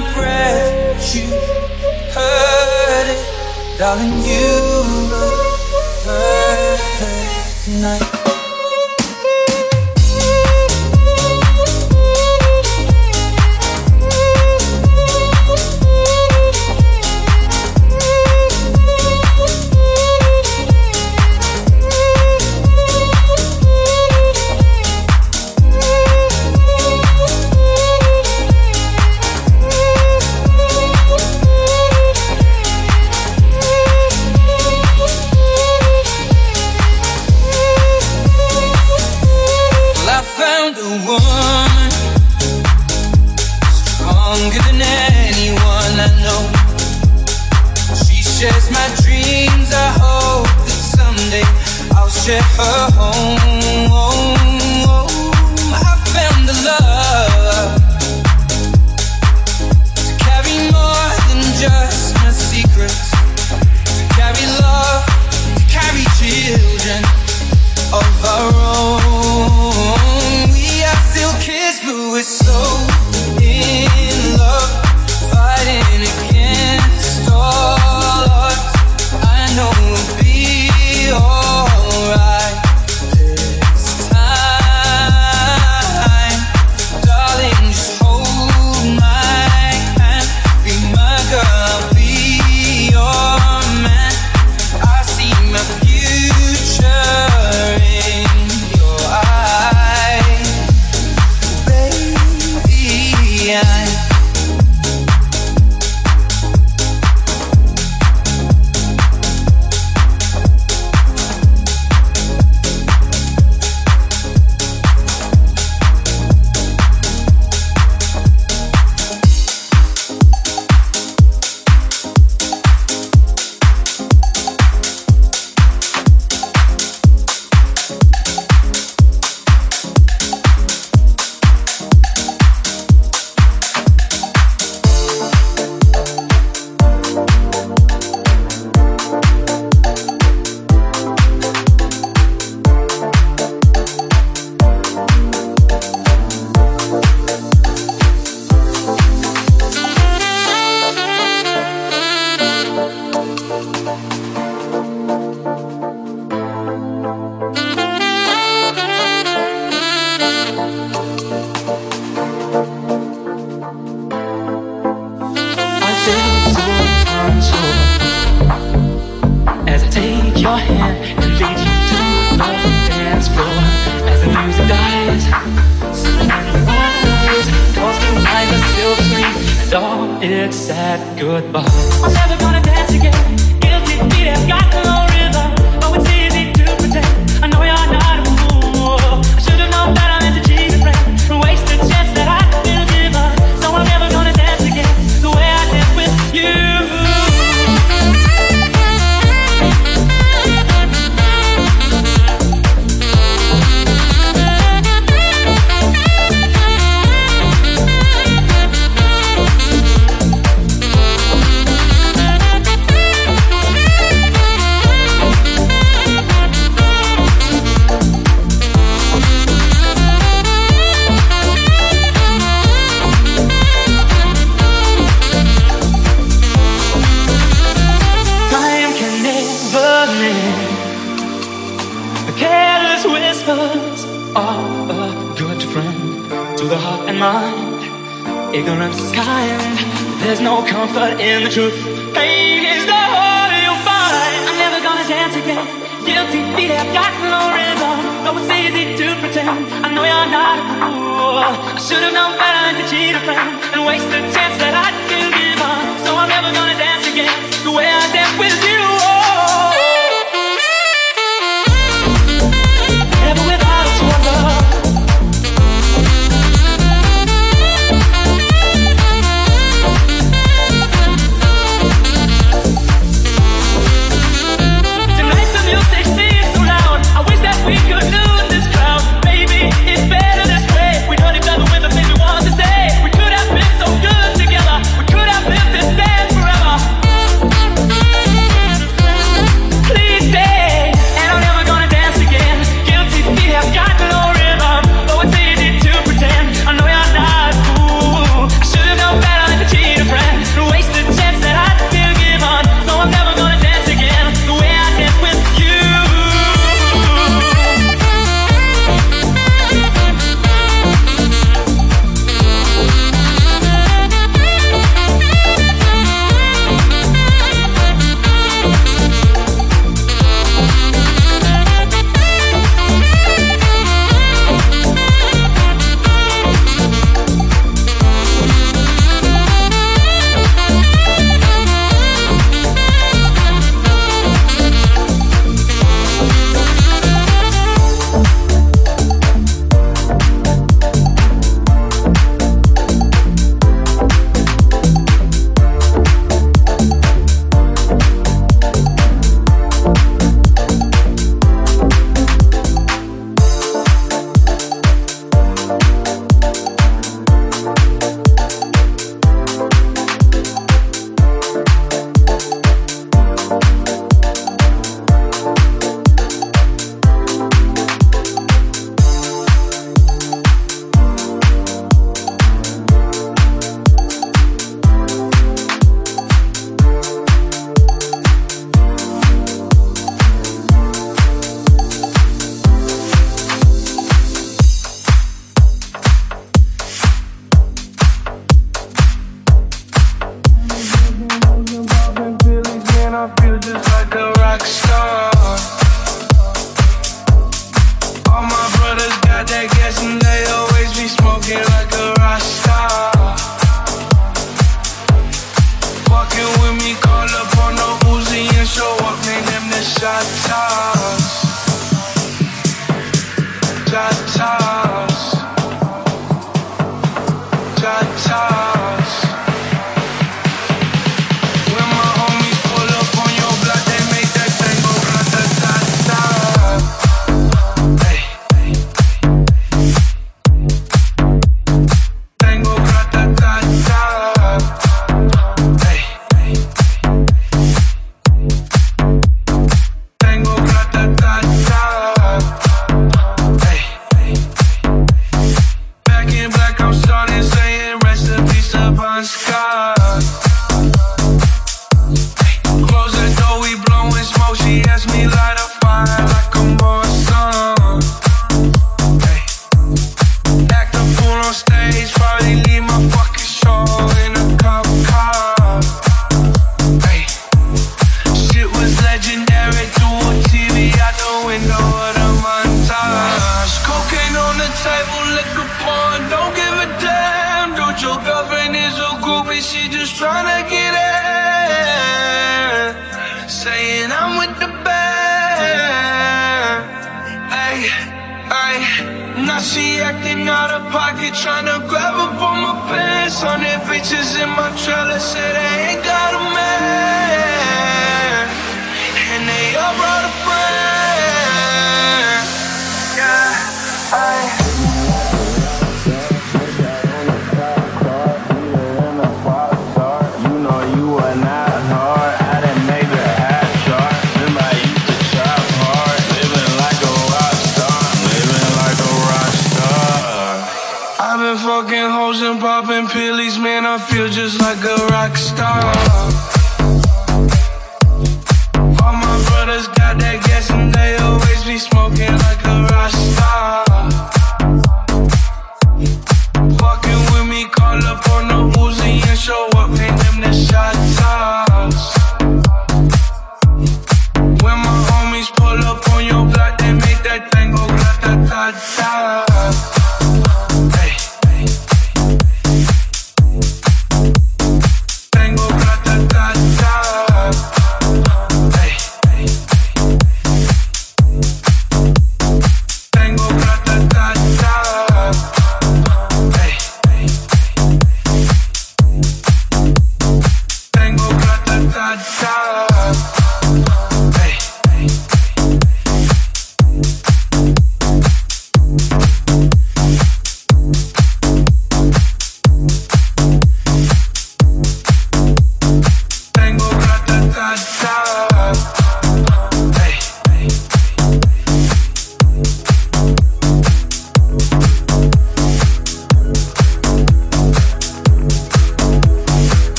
my breath, you heard it, darling. You look perfect tonight. Ignorance is tiring. There's no comfort in the truth. Pain is the hole you find. I'm never gonna dance again. Guilty feet have got no rhythm. Though it's easy to pretend. I know you're not a fool. I should have known better than to cheat a friend and waste the chance that I could give up. So I'm never gonna dance again the way I danced with you. time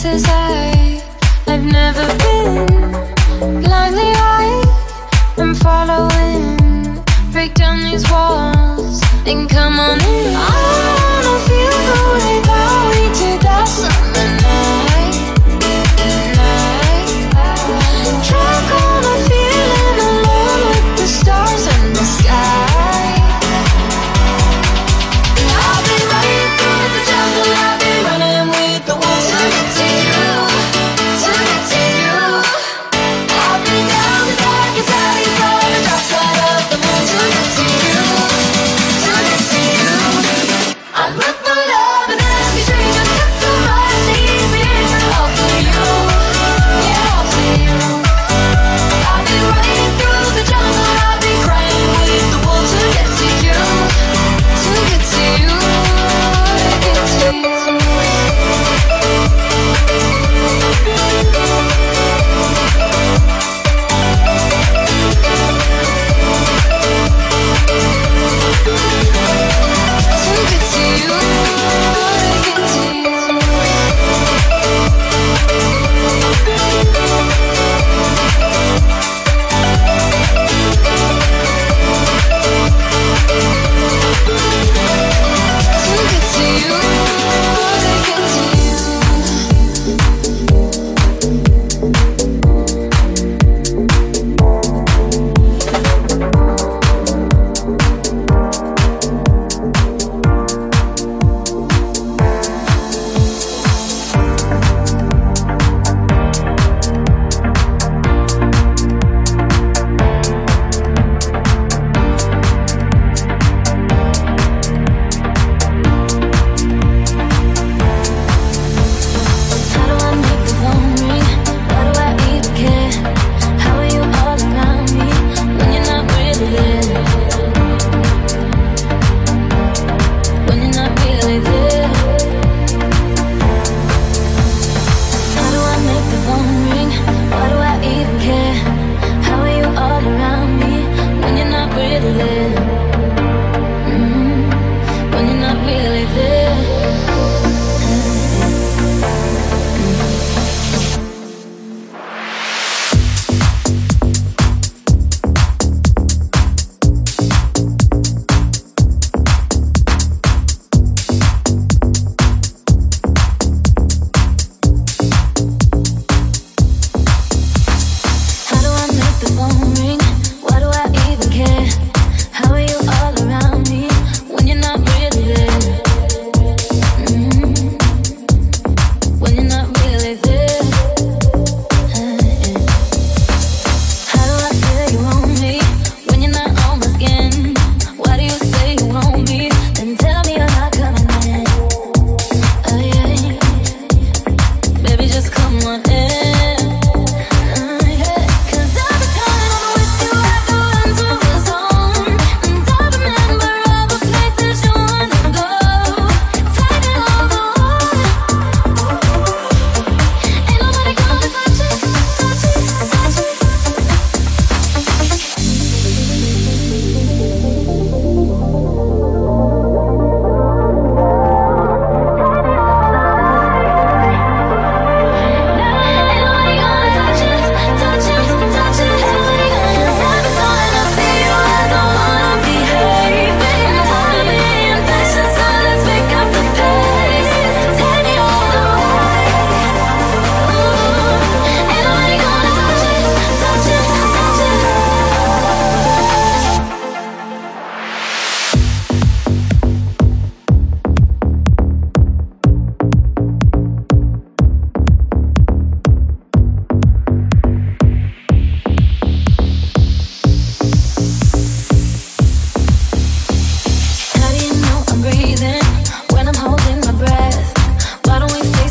places I, I've never been.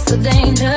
the danger